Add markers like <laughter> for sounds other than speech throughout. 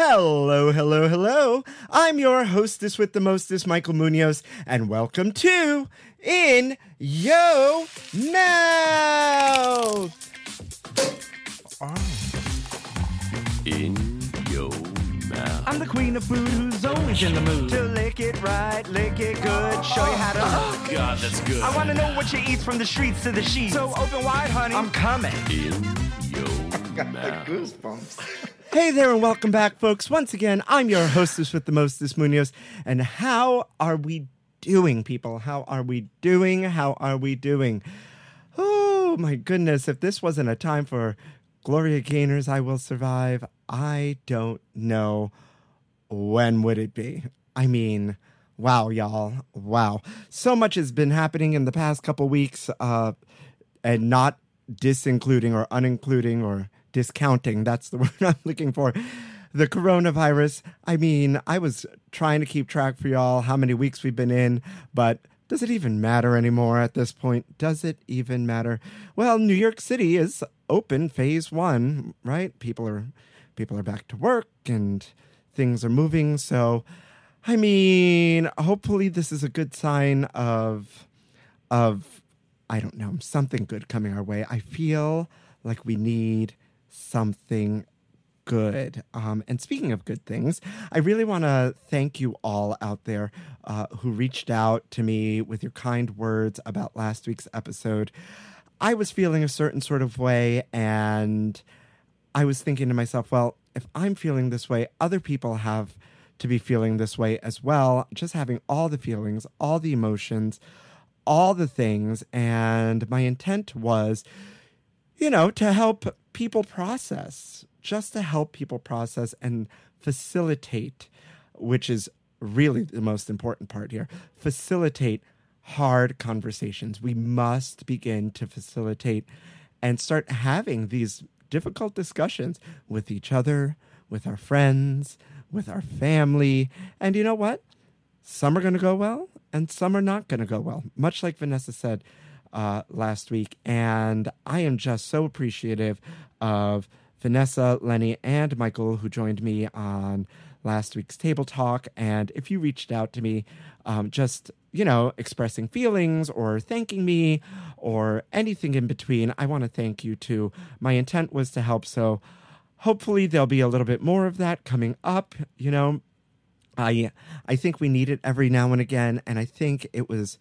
Hello, hello, hello. I'm your hostess with the mostest, Michael Munoz, and welcome to In Yo Mouth. In your mouth. I'm the queen of food who's always in the mood to lick it right, lick it good, show you how to. Oh, God, that's good. I want to know what you eat from the streets to the sheets. So open wide, honey. I'm coming. In your <laughs> mouth. Goosebumps. Hey there, and welcome back, folks. Once again, I'm your hostess with the mostest, Munoz. And how are we doing, people? How are we doing? How are we doing? Oh, my goodness. If this wasn't a time for Gloria Gaynor's I Will Survive, I don't know when would it be. I mean, wow, y'all. Wow. So much has been happening in the past couple weeks, uh, and not disincluding or unincluding or discounting. That's the <laughs> word I'm looking for. The coronavirus. I mean, I was trying to keep track for y'all how many weeks we've been in, but does it even matter anymore at this point? Does it even matter? Well, New York City is open phase 1, right? People are people are back to work and things are moving, so I mean, hopefully this is a good sign of of I don't know, something good coming our way. I feel like we need something good. Um, and speaking of good things, I really want to thank you all out there uh, who reached out to me with your kind words about last week's episode. I was feeling a certain sort of way, and I was thinking to myself, well, if I'm feeling this way, other people have to be feeling this way as well. Just having all the feelings, all the emotions, all the things. And my intent was, you know, to help people process, just to help people process and facilitate, which is really the most important part here, facilitate hard conversations. We must begin to facilitate and start having these difficult discussions with each other, with our friends, with our family. And you know what? Some are going to go well and some are not going to go well. Much like Vanessa said uh, last week. And I am just so appreciative of Vanessa, Lenny, and Michael who joined me on last week's table talk. And if you reached out to me, um, just you know, expressing feelings or thanking me or anything in between, I want to thank you too. My intent was to help, so hopefully there'll be a little bit more of that coming up. You know, I I think we need it every now and again, and I think it was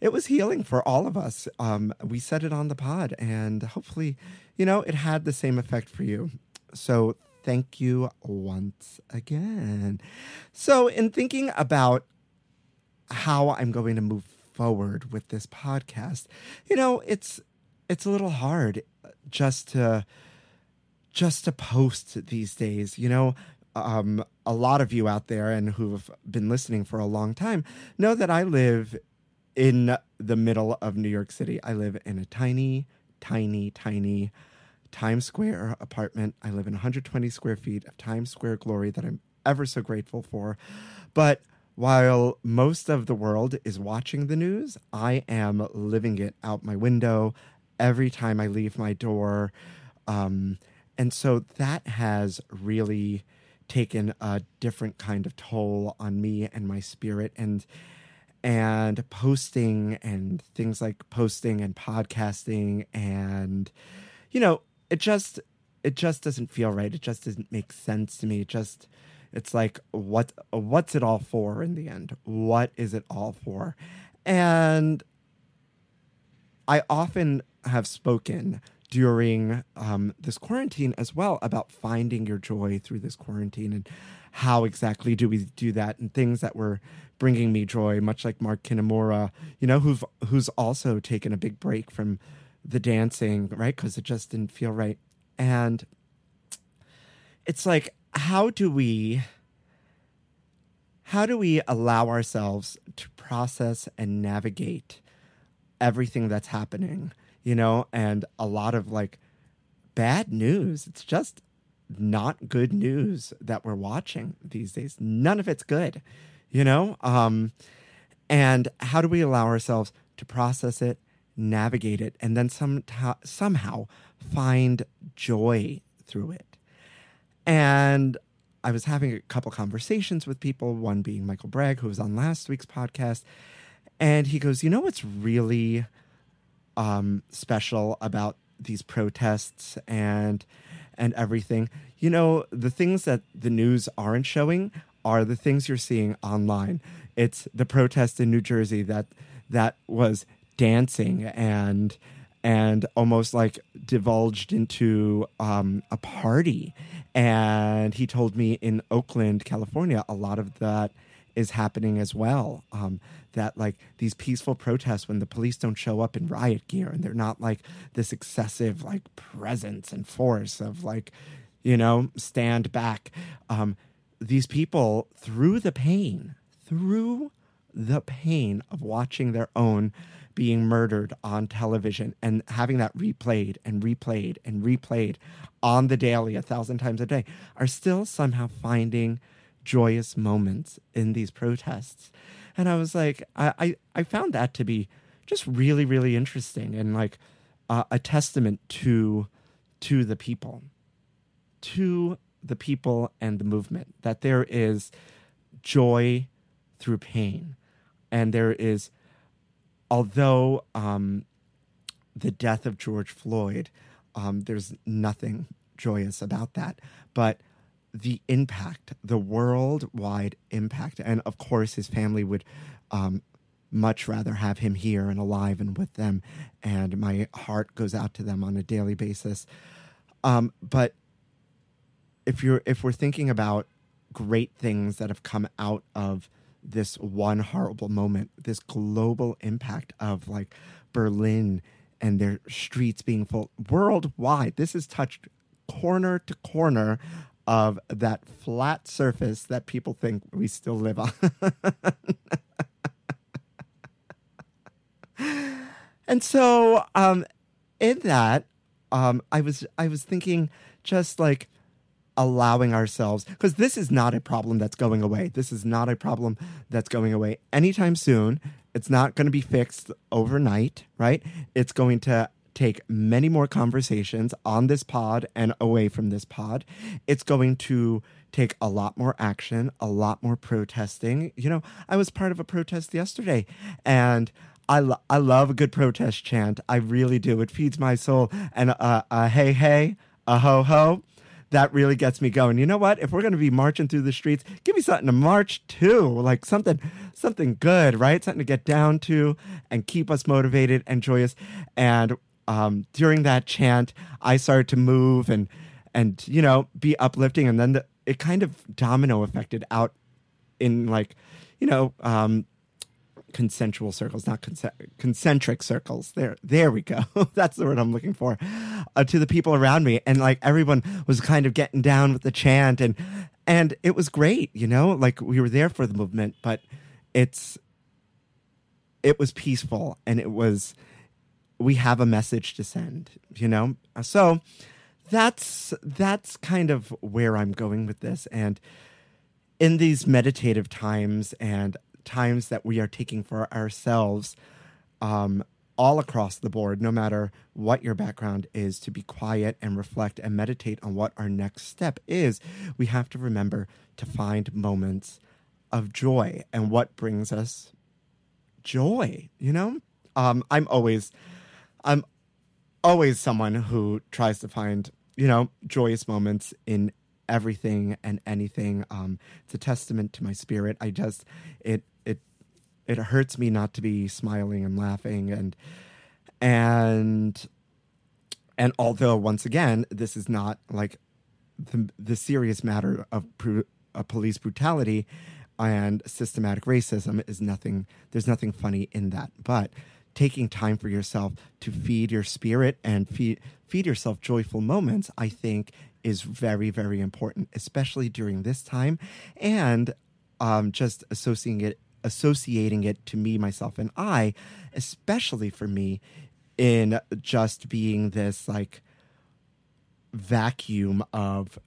it was healing for all of us. Um, we said it on the pod, and hopefully, you know, it had the same effect for you. So thank you once again. So, in thinking about how I'm going to move forward with this podcast, you know, it's it's a little hard just to just to post these days. You know, um, a lot of you out there and who've been listening for a long time know that I live in the middle of New York City. I live in a tiny, tiny, tiny Times Square apartment. I live in 120 square feet of Times Square glory that I'm ever so grateful for. But while most of the world is watching the news, I am living it out my window every time I leave my door. Um, and so that has really taken a different kind of toll on me and my spirit. And and posting and things like posting and podcasting and you know it just it just doesn't feel right. It just doesn't make sense to me. It just it's like what what's it all for in the end? What is it all for? And i often have spoken during um, this quarantine as well about finding your joy through this quarantine. And how exactly do we do that? And things that were bringing me joy much like mark Kanemura you know who've who's also taken a big break from the dancing right? Because it just didn't feel right. And it's like how do we how do we allow ourselves to process and navigate everything that's happening you know? And a lot of like bad news. It's just not good news that we're watching these days none of it's good you know um and how do we allow ourselves to process it navigate it and then some somehow find joy through it and I was having a couple conversations with people, one being Michael Bragg, who was on last week's podcast. And he goes, You know what's really um, special about these protests and and everything? You know, the things that the news aren't showing are the things you're seeing online. It's the protest in New Jersey that that was dancing and and almost like divulged into um, a party. And he told me in Oakland, California, a lot of that is happening as well. Um, that like these peaceful protests when the police don't show up in riot gear and they're not like this excessive like presence and force of like, you know, stand back. Um, these people through the pain, through the pain of watching their own being murdered on television and having that replayed and replayed and replayed on the daily a thousand times a day are still somehow finding joyous moments in these protests. And I was like, I, I, I found that to be just really, really interesting and like uh, a testament to to the people, to the people and the movement, that there is joy through pain. And there is although um, the death of George Floyd, um, there's nothing joyous about that, but the impact, the worldwide impact, and of course, his family would um, much rather have him here and alive and with them, and my heart goes out to them on a daily basis. Um, but if you're if we're thinking about great things that have come out of this one horrible moment, this global impact of like Berlin and their streets being full worldwide. This has touched corner to corner of that flat surface that people think we still live on. <laughs> and so um in that um I was I was thinking just like allowing ourselves because this is not a problem that's going away. This is not a problem that's going away anytime soon. It's not going to be fixed overnight, right? It's going to take many more conversations on this pod and away from this pod. It's going to take a lot more action, a lot more protesting. You know, I was part of a protest yesterday and I, lo- I love a good protest chant. I really do. It feeds my soul. And uh, uh, hey, hey, a ho ho that really gets me going. You know what? If we're going to be marching through the streets, give me something to march to, like something something good, right? Something to get down to and keep us motivated and joyous. And um, during that chant, I started to move and and you know be uplifting, and then the, it kind of domino affected out in like you know um, consensual circles, not concentric circles. There, there we go. <laughs> That's the word I'm looking for. Uh, to the people around me, and like everyone was kind of getting down with the chant, and and it was great. You know, like we were there for the movement, but it's it was peaceful, and it was we have a message to send. You know, so that's that's kind of where I'm going with this, and in these meditative times and times that we are taking for ourselves um, all across the board, no matter what your background is, to be quiet and reflect and meditate on what our next step is, we have to remember to find moments of joy and what brings us joy, you know? Um, I'm always, I'm always someone who tries to find, you know, joyous moments in everything and anything. Um, it's a testament to my spirit. I just, it, it, it hurts me not to be smiling and laughing and, and, and although once again, this is not like the, the serious matter of, of police brutality and systematic racism is nothing there's nothing funny in that but taking time for yourself to feed your spirit and feed feed yourself joyful moments i think is very very important especially during this time. And um, just associating it associating it to me myself and i especially for me in just being this like vacuum of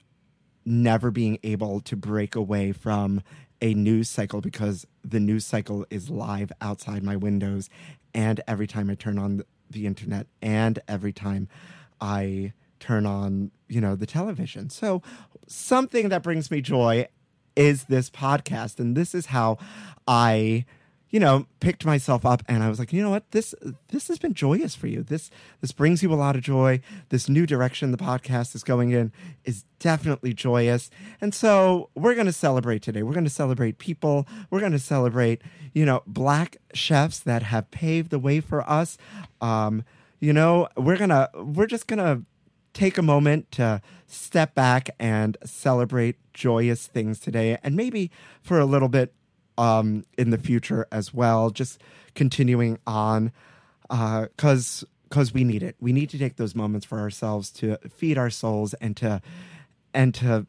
never being able to break away from a news cycle because the news cycle is live outside my windows and every time I turn on the internet and every time I turn on, you know, the television. So something that brings me joy is this podcast and this is how I you know, picked myself up and I was like, you know what, this this has been joyous for you. This this brings you a lot of joy. This new direction the podcast is going in is definitely joyous. And so we're gonna celebrate today. We're gonna celebrate people. We're gonna celebrate, you know, black chefs that have paved the way for us. Um, you know, we're gonna we're just gonna take a moment to step back and celebrate joyous things today and maybe for a little bit um, in the future as well. Just continuing on because uh, because we need it. We need to take those moments for ourselves to feed our souls and to and to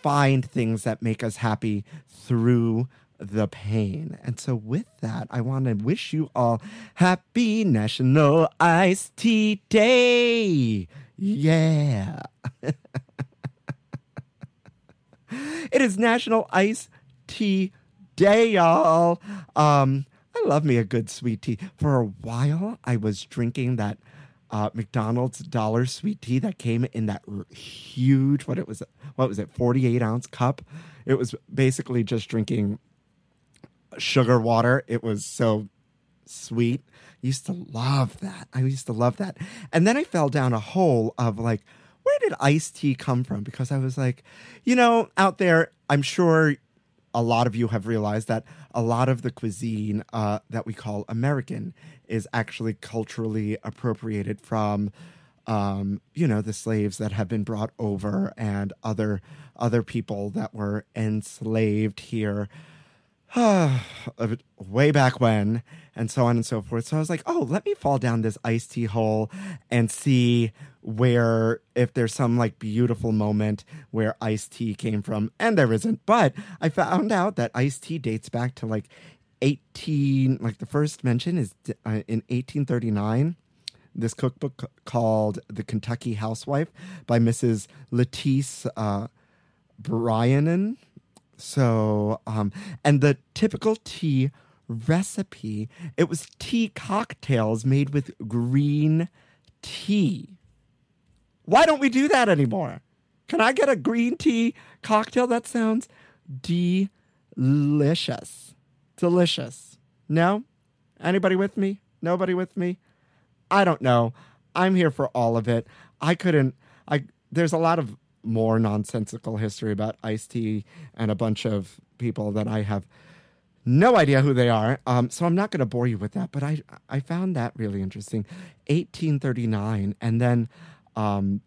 find things that make us happy through the pain. And so, with that, I want to wish you all happy National Iced Tea Day. Yeah. <laughs> it is National Ice Tea Day, y'all. Um, I love me a good sweet tea. For a while, I was drinking that uh, McDonald's dollar sweet tea that came in that huge what it was what was it 48 ounce cup. It was basically just drinking sugar water. It was so sweet. I used to love that. I used to love that. And then I fell down a hole of like, where did iced tea come from? Because I was like, you know, out there, I'm sure a lot of you have realized that a lot of the cuisine uh, that we call American is actually culturally appropriated from, um, you know, the slaves that have been brought over and other other people that were enslaved here <sighs> way back when, and so on and so forth. So I was like, oh, let me fall down this iced tea hole and see where, if there's some like beautiful moment where iced tea came from. And there isn't. But I found out that iced tea dates back to like 18, like the first mention is uh, in 1839 this cookbook called The Kentucky Housewife by Mrs. Lettice uh, Bryanin. So, um, and the typical tea recipe, it was tea cocktails made with green tea. Why don't we do that anymore? Can I get a green tea cocktail? That sounds delicious. Delicious. No? Anybody with me? Nobody with me? I don't know. I'm here for all of it. I couldn't I there's a lot of more nonsensical history about iced tea and a bunch of people that I have no idea who they are. Um, so I'm not going to bore you with that, but I I found that really interesting. 1839, and then um,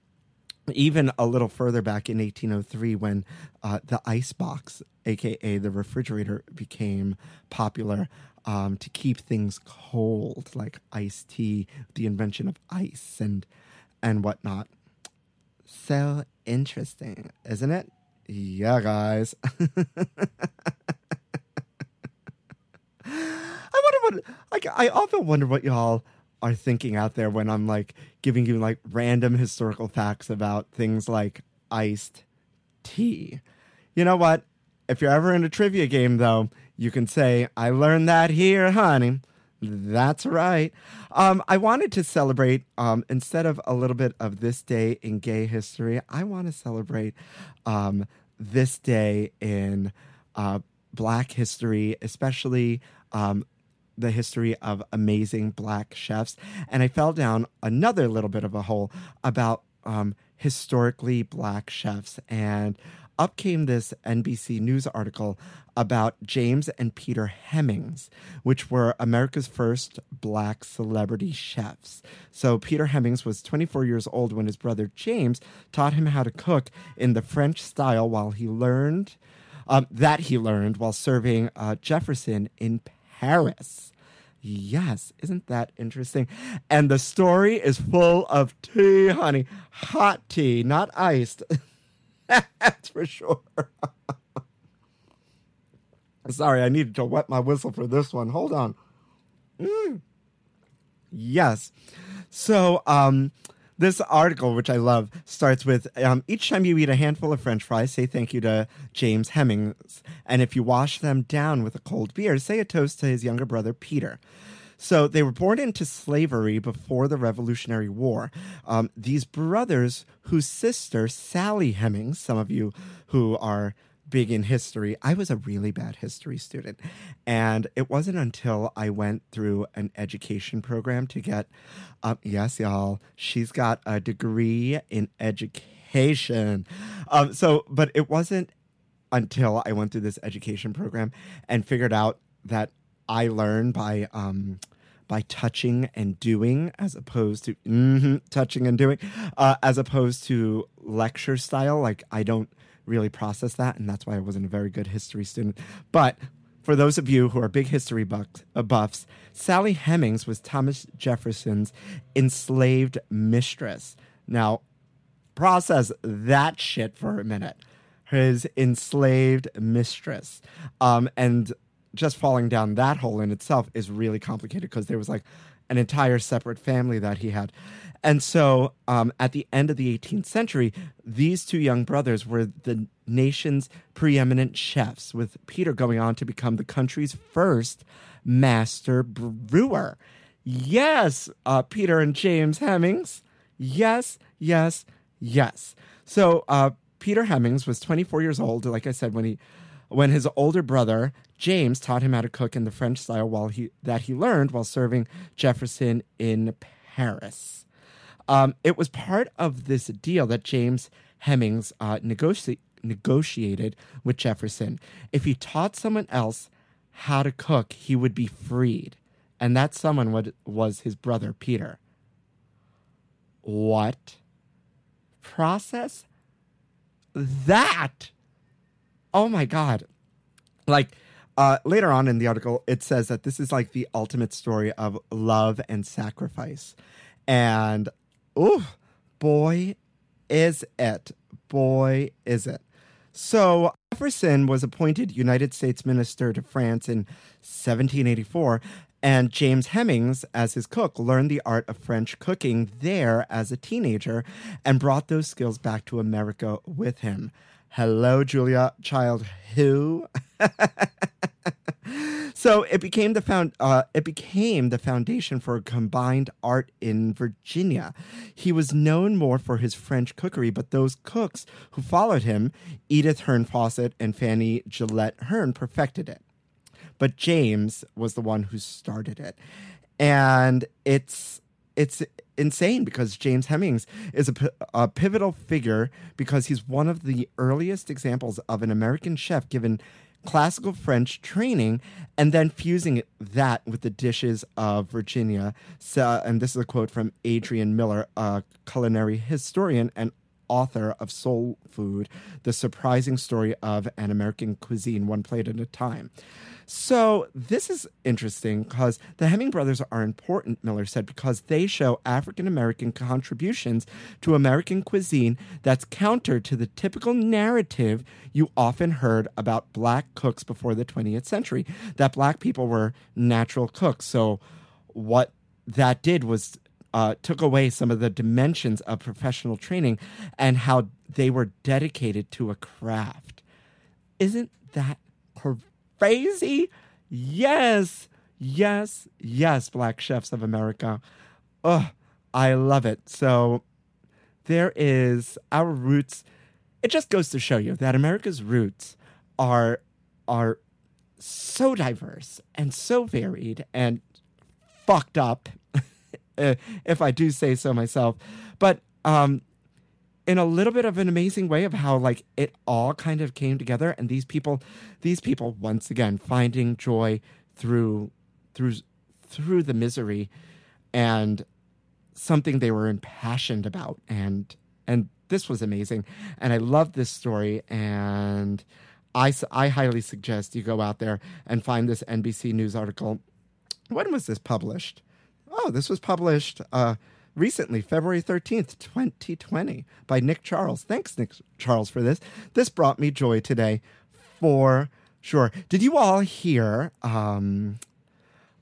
even a little further back in 1803 when uh, the ice box, aka the refrigerator, became popular. Um, to keep things cold, like iced tea, the invention of ice and and whatnot. So interesting, isn't it? Yeah, guys. <laughs> I wonder what like I often wonder what y'all are thinking out there when I'm like giving you like random historical facts about things like iced tea. You know what? If you're ever in a trivia game though, you can say, I learned that here, honey. That's right. Um, I wanted to celebrate, um, instead of a little bit of this day in gay history, I want to celebrate um, this day in uh, black history, especially um, the history of amazing black chefs, and I fell down another little bit of a hole about um, historically black chefs. And up came this NBC News article about James and Peter Hemings, which were America's first black celebrity chefs. So Peter Hemings was 24 years old when his brother James taught him how to cook in the French style while he learned um, that he learned while serving uh, Jefferson in Paris. Yes, isn't that interesting? And the story is full of tea, honey. Hot tea, not iced. <laughs> That's for sure. <laughs> Sorry, I needed to wet my whistle for this one. Hold on. Mm. Yes. So, um, this article, which I love, starts with um, each time you eat a handful of french fries, say thank you to James Hemings. And if you wash them down with a cold beer, say a toast to his younger brother, Peter. So they were born into slavery before the Revolutionary War. Um, these brothers, whose sister, Sally Hemings, some of you who are big in history, I was a really bad history student. And it wasn't until I went through an education program to get, um, yes, y'all, she's got a degree in education. Um, so, but it wasn't until I went through this education program and figured out that I learn by um, by touching and doing, as opposed to mhm, touching and doing, uh, as opposed to lecture style. Like I don't really process that, and that's why I wasn't a very good history student. But for those of you who are big history uh, buffs, Sally Hemings was Thomas Jefferson's enslaved mistress. Now, process that shit for a minute. His enslaved mistress. Um, and just falling down that hole in itself is really complicated because there was like an entire separate family that he had. And so um, at the end of the 18th century, these two young brothers were the nation's preeminent chefs, with Peter going on to become the country's first master brewer. Yes, uh, Peter and James Hemings. Yes, yes, yes. So uh, Peter Hemings was 24 years old, like I said, when he when his older brother James taught him how to cook in the French style while he that he learned while serving Jefferson in Paris. Um, it was part of this deal that James Hemings uh, negotiated with Jefferson. If he taught someone else how to cook, he would be freed, and that someone would, was his brother Peter. What process? That oh my god like uh, later on in the article it says that this is like the ultimate story of love and sacrifice. And oh boy is it. Boy is it. So jefferson was appointed united states minister to france in 1784 and James Hemings, as his cook, learned the art of French cooking there as a teenager and brought those skills back to America with him. Hello, Julia Child. Who? <laughs> so it became the found. Uh, it became the foundation for combined art in Virginia. He was known more for his French cookery, but those cooks who followed him, Edith Hern Fossett and Fanny Gillette Hern, perfected it. But James was the one who started it, and it's it's insane because James Hemings is a, a pivotal figure because he's one of the earliest examples of an American chef given classical French training and then fusing that with the dishes of Virginia. So, and this is a quote from Adrian Miller, a culinary historian and author of Soul Food, the surprising story of an American cuisine, one plate at a time. So, this is interesting because the Hemming brothers are important, Miller said, because they show African American contributions to American cuisine that's counter to the typical narrative you often heard about black cooks before the 20th century that black people were natural cooks. So, what that did was uh, took away some of the dimensions of professional training and how they were dedicated to a craft. Isn't that crazy? Yes, yes, yes, Black Chefs of America. Oh, I love it. So there is our roots. It just goes to show you that America's roots are are so diverse and so varied and fucked up, if I do say so myself. But um, in a little bit of an amazing way of how like it all kind of came together, and these people, these people once again finding joy through through through the misery, and something they were impassioned about, and and this was amazing, and I love this story and. I, I highly suggest you go out there and find this NBC News article. When was this published? Oh, this was published uh, recently, February 13th, 2020, by Nick Charles. Thanks, Nick Charles, for this. This brought me joy today for sure. Did you all hear? Um,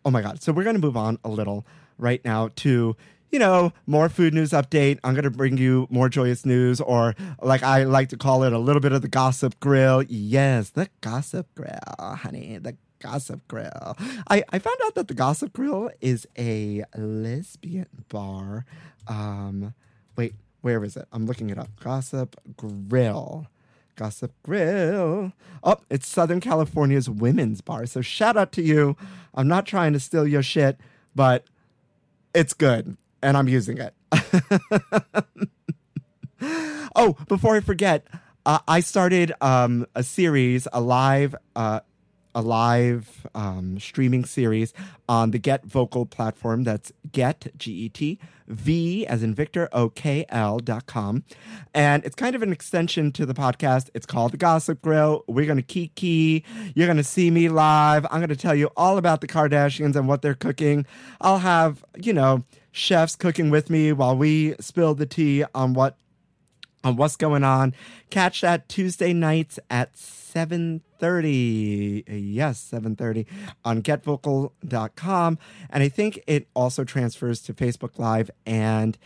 oh my God. So we're going to move on a little right now to. You know, more food news update. I'm going to bring you more joyous news, or like I like to call it, a little bit of the gossip grill. Yes, the gossip grill, honey. The Gossip Grill. I, I found out that the Gossip Grill is a lesbian bar. Um, wait, where is it? I'm looking it up. Gossip Grill. Gossip Grill. Oh, it's Southern California's women's bar. So shout out to you. I'm not trying to steal your shit, but it's good and I'm using it. <laughs> oh, before I forget, uh, I started um, a series, a live, uh, a live um, streaming series on the Get Vocal platform. That's Get G E T V as in Victor O K L dot com, and it's kind of an extension to the podcast. It's called the Gossip Grill. We're gonna kiki. You're gonna see me live. I'm gonna tell you all about the Kardashians and what they're cooking. I'll have you know chefs cooking with me while we spill the tea on what on what's going on. Catch that Tuesday nights at 7.30. Yes, 7.30 on getvocal.com. And I think it also transfers to Facebook Live and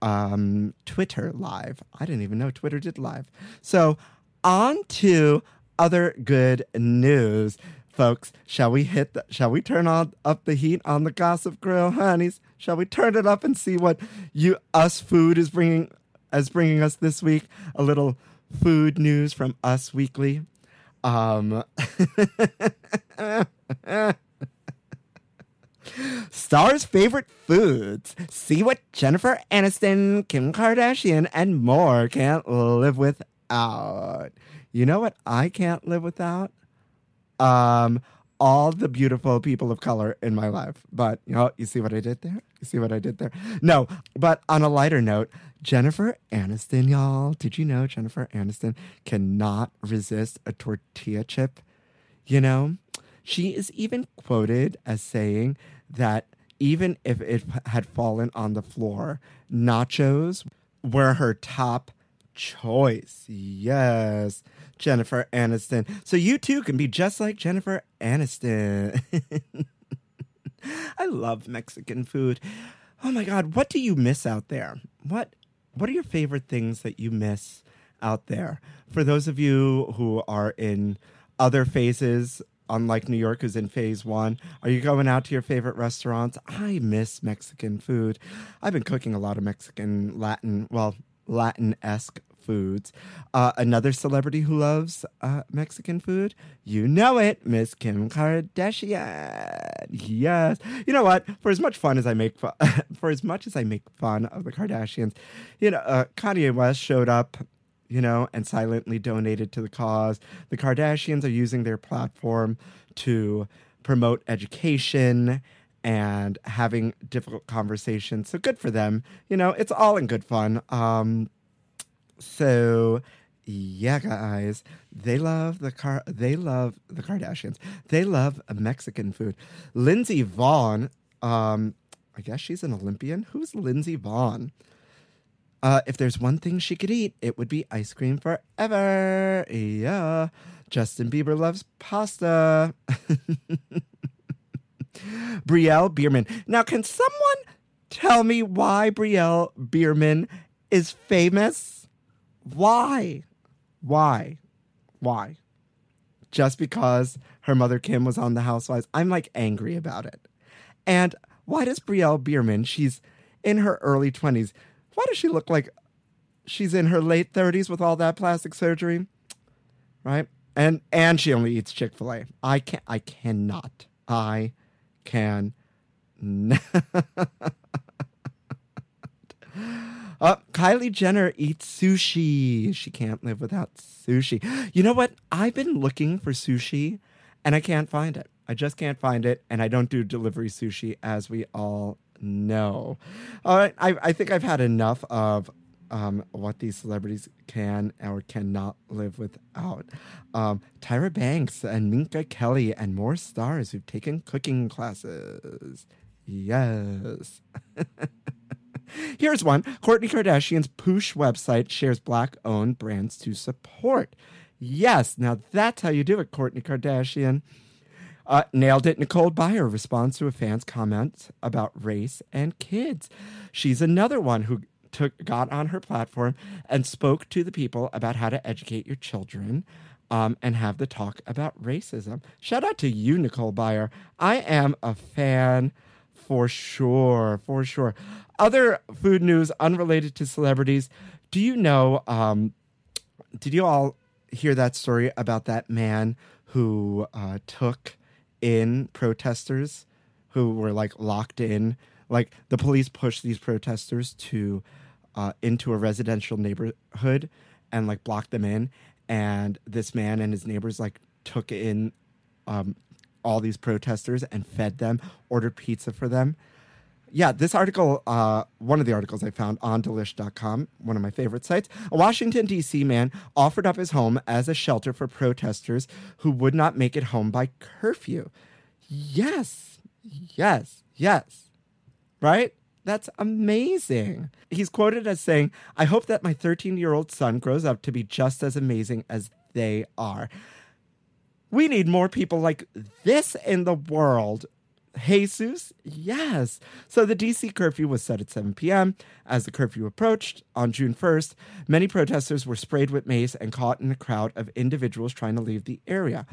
um, Twitter Live. I didn't even know Twitter did live. So on to other good news. Folks, shall we hit the, shall we turn on up the heat on the gossip grill, honeys? Shall we turn it up and see what you us food is bringing as bringing us this week a little food news from Us Weekly. Um, <laughs> Stars' favorite foods. See what Jennifer Aniston, Kim Kardashian, and more can't live without. You know what I can't live without? Um, all the beautiful people of color in my life. But you know, you see what I did there? <laughs> See what I did there? No, but on a lighter note, Jennifer Aniston, y'all, did you know Jennifer Aniston cannot resist a tortilla chip? You know, she is even quoted as saying that even if it had fallen on the floor, nachos were her top choice. Yes, Jennifer Aniston. So you too can be just like Jennifer Aniston. <laughs> I love Mexican food. Oh my god, what do you miss out there? What what are your favorite things that you miss out there? For those of you who are in other phases unlike New York, who's in phase one. Are you going out to your favorite restaurants? I miss Mexican food. I've been cooking a lot of Mexican, Latin, well, Latin esque foods. Uh, another celebrity who loves uh, Mexican food, you know it, Miss Kim Kardashian. Yes, you know what? For as much fun as I make, fu- <laughs> for as much as I make fun of the Kardashians, you know, uh, Kanye West showed up you know, and silently donated to the cause. The Kardashians are using their platform to promote education and having difficult conversations. So good for them. You know, it's all in good fun. Um, so yeah, guys, they love the car. They love the Kardashians. They love Mexican food. Lindsey Vonn. Um, I guess she's an Olympian. Who's Lindsey Vonn? Uh, if there's one thing she could eat, it would be ice cream forever. Yeah. Justin Bieber loves pasta. <laughs> Brielle Biermann. Now, can someone tell me why Brielle Biermann is famous? Why? Why? Why? Just because her mother Kim was on The Housewives? I'm like angry about it. And why does Brielle Biermann, she's in her early 20s, why does she look like she's in her late 30s with all that plastic surgery? Right? And and she only eats Chick Fil A. I can I cannot. I can. <laughs> Uh, Kylie Jenner eats sushi. She can't live without sushi. You know what? I've been looking for sushi and I can't find it. I just can't find it. And I don't do delivery sushi, as we all know. All right. I, I think I've had enough of um, what these celebrities can or cannot live without. Um, Tyra Banks and Minka Kelly and more stars who've taken cooking classes. Yes. <laughs> Here's one. Kourtney Kardashian's Poosh website shares black owned brands to support. Yes, now that's how you do it, Kourtney Kardashian. Uh, nailed it. Nicole Byer responds to a fan's comment about race and kids. She's another one who took got on her platform and spoke to the people about how to educate your children um, and have the talk about racism. Shout out to you, Nicole Byer. I am a fan for sure, for sure. Other food news unrelated to celebrities. Do you know? Um, did you all hear that story about that man who uh, took in protesters who were like locked in? Like the police pushed these protesters to uh, into a residential neighborhood and like blocked them in, and this man and his neighbors like took in um, all these protesters and fed them, ordered pizza for them. Yeah, this article, uh, one of the articles I found on delish.com, one of my favorite sites. A Washington, D.C. man offered up his home as a shelter for protesters who would not make it home by curfew. Yes, yes, yes. Right? That's amazing. He's quoted as saying, I hope that my 13 year old son grows up to be just as amazing as they are. We need more people like this in the world. Jesus, yes. So the DC curfew was set at 7 p.m. As the curfew approached on June 1st, many protesters were sprayed with mace and caught in a crowd of individuals trying to leave the area.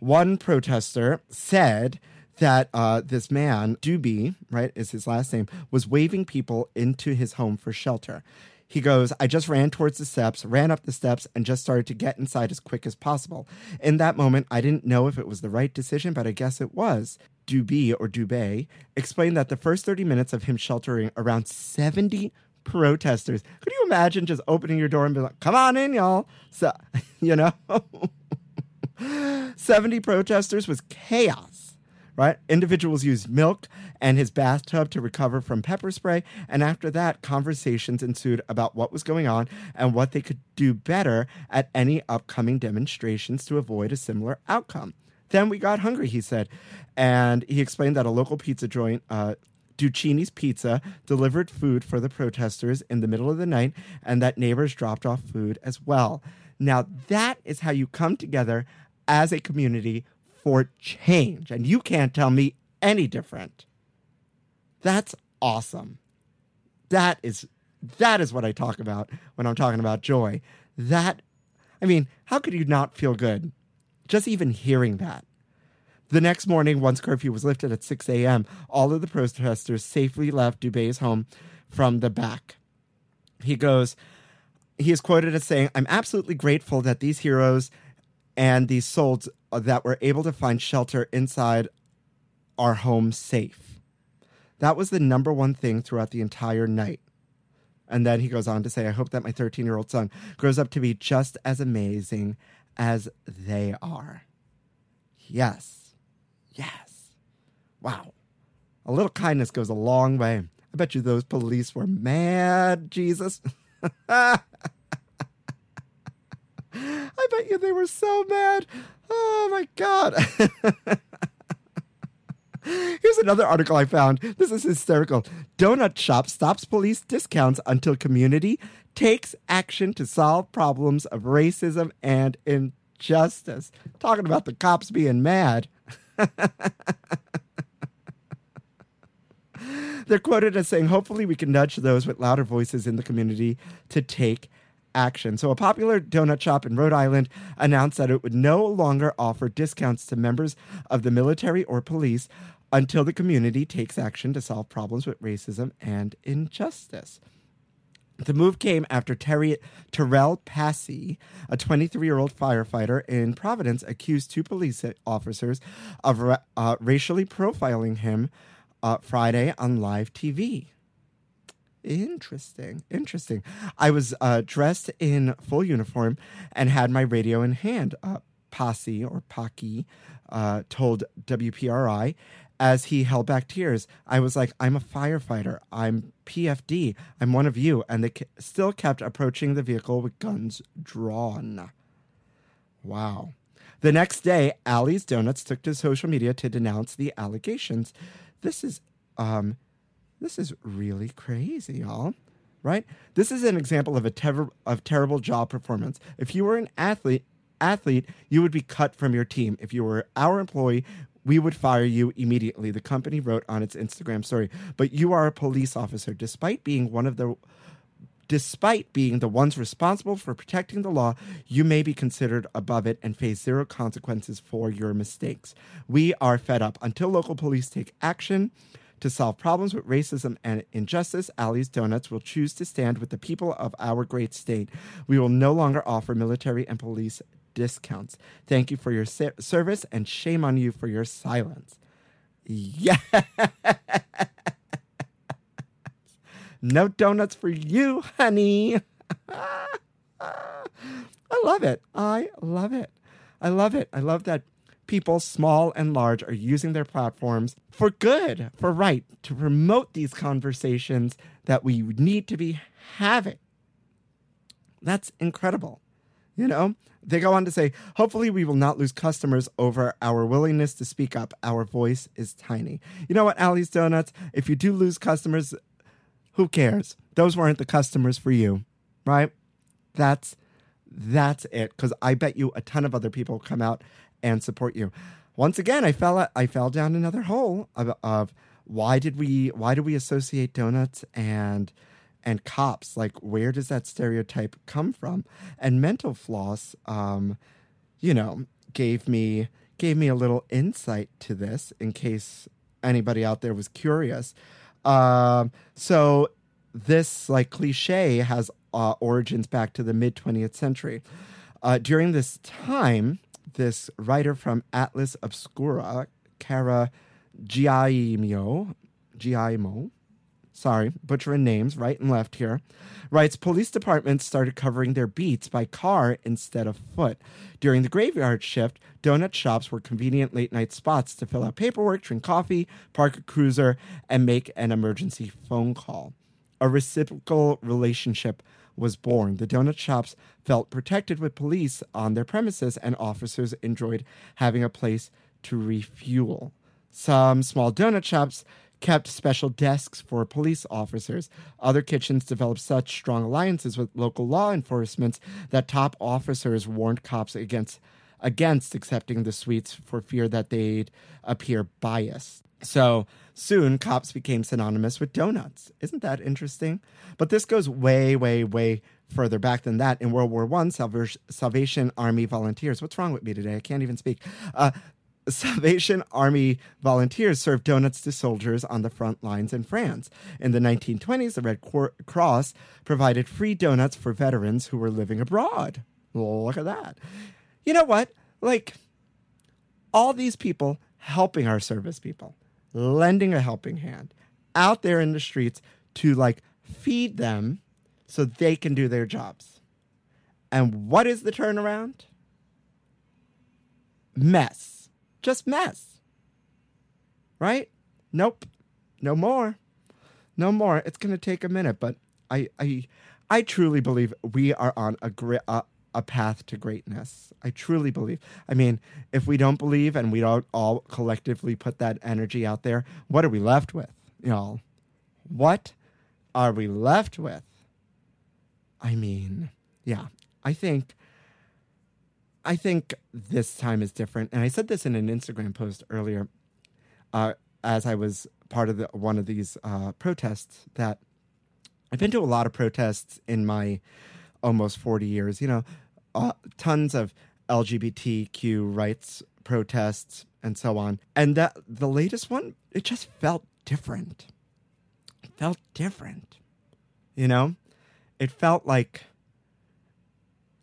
One protester said that uh, this man, Dubey, right, is his last name, was waving people into his home for shelter. He goes, I just ran towards the steps, ran up the steps, and just started to get inside as quick as possible. In that moment, I didn't know if it was the right decision, but I guess it was. Dubey or Dubey explained that the first 30 minutes of him sheltering around 70 protesters. Could you imagine just opening your door and be like, come on in, y'all? So, <laughs> you know, <laughs> 70 protesters was chaos right? Individuals used milk and his bathtub to recover from pepper spray. And after that, conversations ensued about what was going on and what they could do better at any upcoming demonstrations to avoid a similar outcome. Then we got hungry, he said. And he explained that a local pizza joint, uh, Duccini's Pizza delivered food for the protesters in the middle of the night and that neighbors dropped off food as well. Now, that is how you come together as a community for change. And you can't tell me any different. That's awesome. That is that is what I talk about when I'm talking about joy. That I mean, how could you not feel good just even hearing that? The next morning, once curfew was lifted at 6 a.m., all of the protesters safely left Dubey's home from the back. He goes, he is quoted as saying, I'm absolutely grateful that these heroes and these souls uh, that were able to find shelter inside our home safe. That was the number one thing throughout the entire night. And then he goes on to say, I hope that my 13 year old son grows up to be just as amazing as they are. Yes. Yes. Wow. A little kindness goes a long way. I bet you those police were mad, Jesus. <laughs> Bet you they were so mad. Oh my God. <laughs> Here's another article I found. This is hysterical. Donut shop stops police discounts until community takes action to solve problems of racism and injustice. Talking about the cops being mad. <laughs> They're quoted as saying, hopefully, we can nudge those with louder voices in the community to take action. So, a popular donut shop in Rhode Island announced that it would no longer offer discounts to members of the military or police until the community takes action to solve problems with racism and injustice. The move came after Terry, Terrell Paci, a 23 year old firefighter in Providence, accused two police officers of uh, racially profiling him uh, Friday on live TV. Interesting, interesting. I was uh, dressed in full uniform and had my radio in hand. Uh, Posse or Pocky uh, told WPRI as he held back tears. I was like, I'm a firefighter. I'm PFD. I'm one of you. And they still kept approaching the vehicle with guns drawn. Wow. The next day, Allie's Donuts took to social media to denounce the allegations. This is um this is really crazy, y'all. Right? This is an example of a ter- of terrible job performance. If you were an athlete, athlete, you would be cut from your team. If you were our employee, we would fire you immediately. The company wrote on its Instagram story. But you are a police officer, despite being one of the Despite being the ones responsible for protecting the law, you may be considered above it and face zero consequences for your mistakes. We are fed up. Until local police take action to solve problems with racism and injustice, Allie's Donuts will choose to stand with the people of our great state. We will no longer offer military and police discounts. Thank you for your ser- service and shame on you for your silence. Yeah. <laughs> No donuts for you, honey. <laughs> I love it. I love it. I love it. I love that people, small and large, are using their platforms for good, for right, to promote these conversations that we need to be having. That's incredible. You know, they go on to say, hopefully, we will not lose customers over our willingness to speak up. Our voice is tiny. You know what, Allie's Donuts? If you do lose customers, who cares? Those weren't the customers for you, right? That's that's it. Because I bet you a ton of other people come out and support you. Once again, I fell I fell down another hole of, of why did we why do we associate donuts and and cops? Like, where does that stereotype come from? And mental floss, um, you know, gave me gave me a little insight to this in case anybody out there was curious. Um, so this like cliche has uh, origins back to the mid 20th century. Uh, during this time, this writer from Atlas Obscura, Cara Giaimo, Giaimo, sorry, butchering names right and left here, writes police departments started covering their beats by car instead of foot. During the graveyard shift, donut shops were convenient late night spots to fill out paperwork, drink coffee, park a cruiser, and make an emergency phone call. A reciprocal relationship was born. The donut shops felt protected with police on their premises, and officers enjoyed having a place to refuel. Some small donut shops kept special desks for police officers. Other kitchens developed such strong alliances with local law enforcement that top officers warned cops against against accepting the sweets for fear that they'd appear biased. So soon cops became synonymous with donuts. Isn't that interesting? But this goes way, way, way further back than that. In World War One, Salvation Army volunteers. What's wrong with me today? I can't even speak. Uh, <laughs> Salvation Army volunteers served donuts to soldiers on the front lines in France. In the 1920s, the Red Cross provided free donuts for veterans who were living abroad. Look at that. You know what? Like, all these people helping our service people, lending a helping hand out there in the streets to like feed them so they can do their jobs. And what is the turnaround? Mess. Just mess. Right? Nope. No more. No more. It's going to take a minute, but I I I truly believe we are on a gri- a, a path to greatness. I truly believe. I mean, if we don't believe and we don't all collectively put that energy out there, what are we left with, y'all? What are we left with? I mean, yeah, I think I think this time is different. And I said this in an Instagram post earlier, uh, as I was part of the, one of these uh, protests. That I've been to a lot of protests in my almost forty years. You know, uh, tons of LGBTQ rights protests and so on. And that the latest one, it just felt different. It felt different. You know, it felt like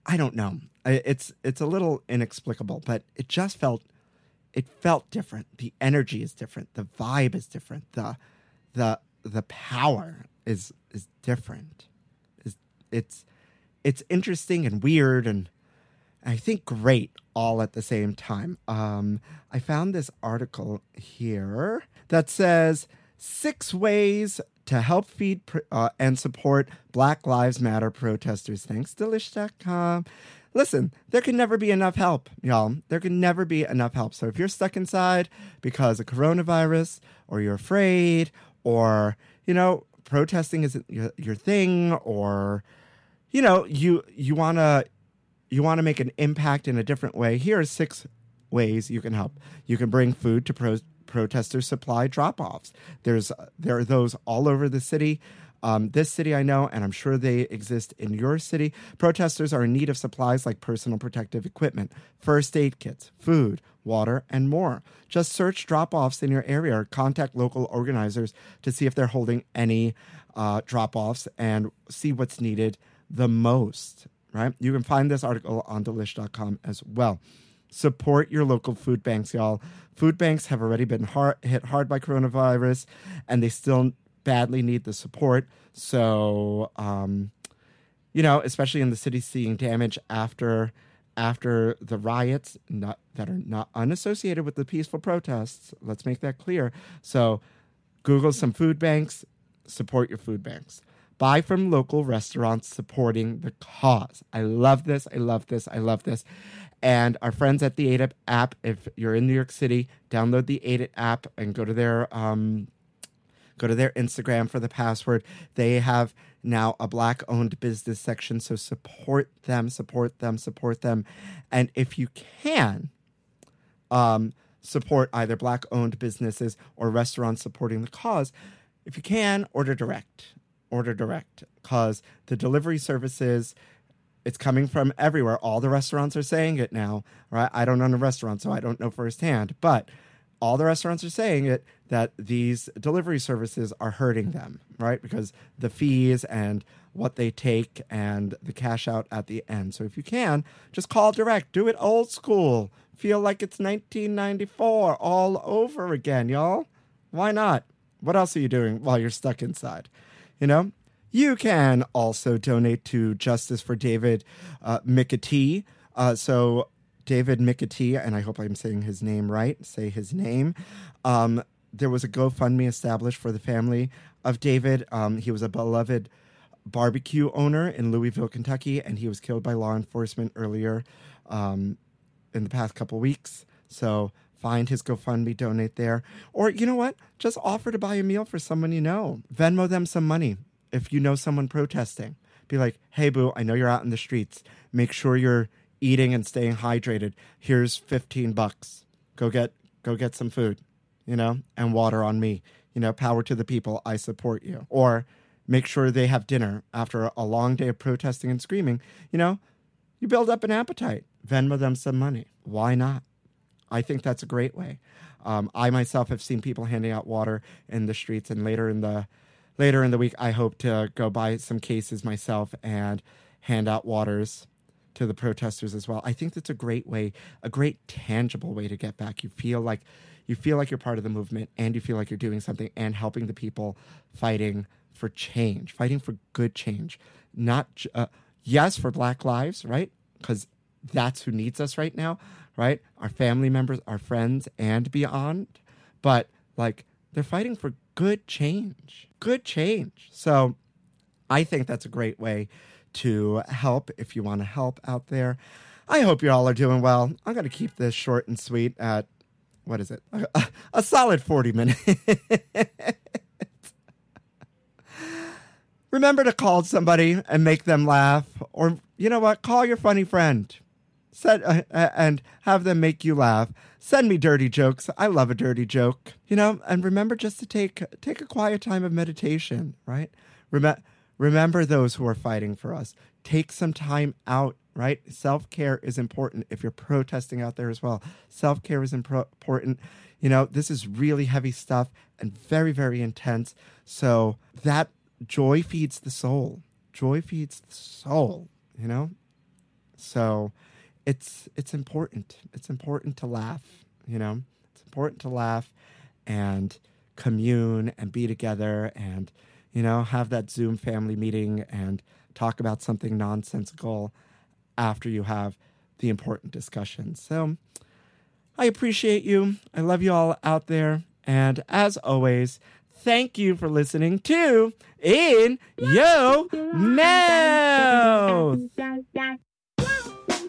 I don't know. It's it's a little inexplicable, but it just felt it felt different. The energy is different. The vibe is different. The the the power is is different. Is it's it's interesting and weird and I think great all at the same time. Um, I found this article here that says six ways to help feed pr- uh, and support Black Lives Matter protesters. Thanks, Delish.com. Listen, there can never be enough help, y'all. There can never be enough help. So if you're stuck inside because of coronavirus, or you're afraid, or you know, protesting isn't your, your thing, or you know, you you want to you want to make an impact in a different way, here are six ways you can help. You can bring food to pro- protester supply drop-offs. There's there are those all over the city. Um, this city I know, and I'm sure they exist in your city. Protesters are in need of supplies like personal protective equipment, first aid kits, food, water, and more. Just search drop offs in your area or contact local organizers to see if they're holding any uh, drop offs and see what's needed the most right? You can find this article on delish.com as well. Support your local food banks, y'all. Food banks have already been hard, hit hard by coronavirus, and they still badly need the support. So, um, you know, especially in the city seeing damage after after the riots not, that are not unassociated with the peaceful protests. Let's make that clear. So, Google some food banks, support your food banks. Buy from local restaurants supporting the cause. I love this. I love this. I love this. And our friends at the ADIP app, if you're in New York City, download the ADIP app and go to their um, go to their Instagram for the password. They have now a black owned business section, so support them, support them, support them. And if you can, um, support either black owned businesses or restaurants supporting the cause. If you can, order direct. Order direct because the delivery services, it's coming from everywhere. All the restaurants are saying it now, right? I don't own a restaurant, so I don't know firsthand, but all the restaurants are saying it that these delivery services are hurting them, right? Because the fees and what they take and the cash out at the end. So if you can, just call direct. Do it old school. Feel like it's 1994 all over again, y'all. Why not? What else are you doing while you're stuck inside? You know? You can also donate to Justice for David uh. Uh, so David McAtee, and I hope I'm saying his name right, say his name. Um, there was a GoFundMe established for the family of David. Um, he was a beloved barbecue owner in Louisville, Kentucky, and he was killed by law enforcement earlier um, in the past couple weeks. So find his GoFundMe, donate there. Or you know what? Just offer to buy a meal for someone you know. Venmo them some money if you know someone protesting. Be like, hey, boo, I know you're out in the streets. Make sure you're eating and staying hydrated. Here's 15 bucks. Go get go get some food, you know, and water on me. You know, power to the people. I support you. Or make sure they have dinner after a long day of protesting and screaming. You know, you build up an appetite. Venmo them some money. Why not? I think that's a great way. Um, I myself have seen people handing out water in the streets, and later in the later in the week, I hope to go buy some cases myself and hand out waters to the protesters as well. I think that's a great way, a great tangible way to get back. You feel like you feel like you're part of the movement, and you feel like you're doing something and helping the people fighting for change, fighting for good change. Not uh, yes for Black lives, right? Because that's who needs us right now, right? Our family members, our friends, and beyond. But like they're fighting for good change, good change. So I think that's a great way to help if you want to help out there. I hope you all are doing well. I'm going to keep this short and sweet at what is it? A, <laughs> a solid 40 minutes. <laughs> Remember to call somebody and make them laugh or you know what? Call your funny friend. Uh, uh, and have them make you laugh. Send me dirty jokes. I love a dirty joke. You know, and remember just to take take a quiet time of meditation, right? Rem- remember those who are fighting for us. Take some time out, right? Self-care is important if you're protesting out there as well. Self-care is impro- important. You know, this is really heavy stuff and very very intense. So that joy feeds the soul. joy feeds the soul, you know? So it's it's important. It's important to laugh, you know? It's important to laugh and commune and be together and you know, have that Zoom family meeting and talk about something nonsensical after you have the important discussions. So I appreciate you. I love you all out there. And as always, thank you for listening to In Yo Mouth. <laughs>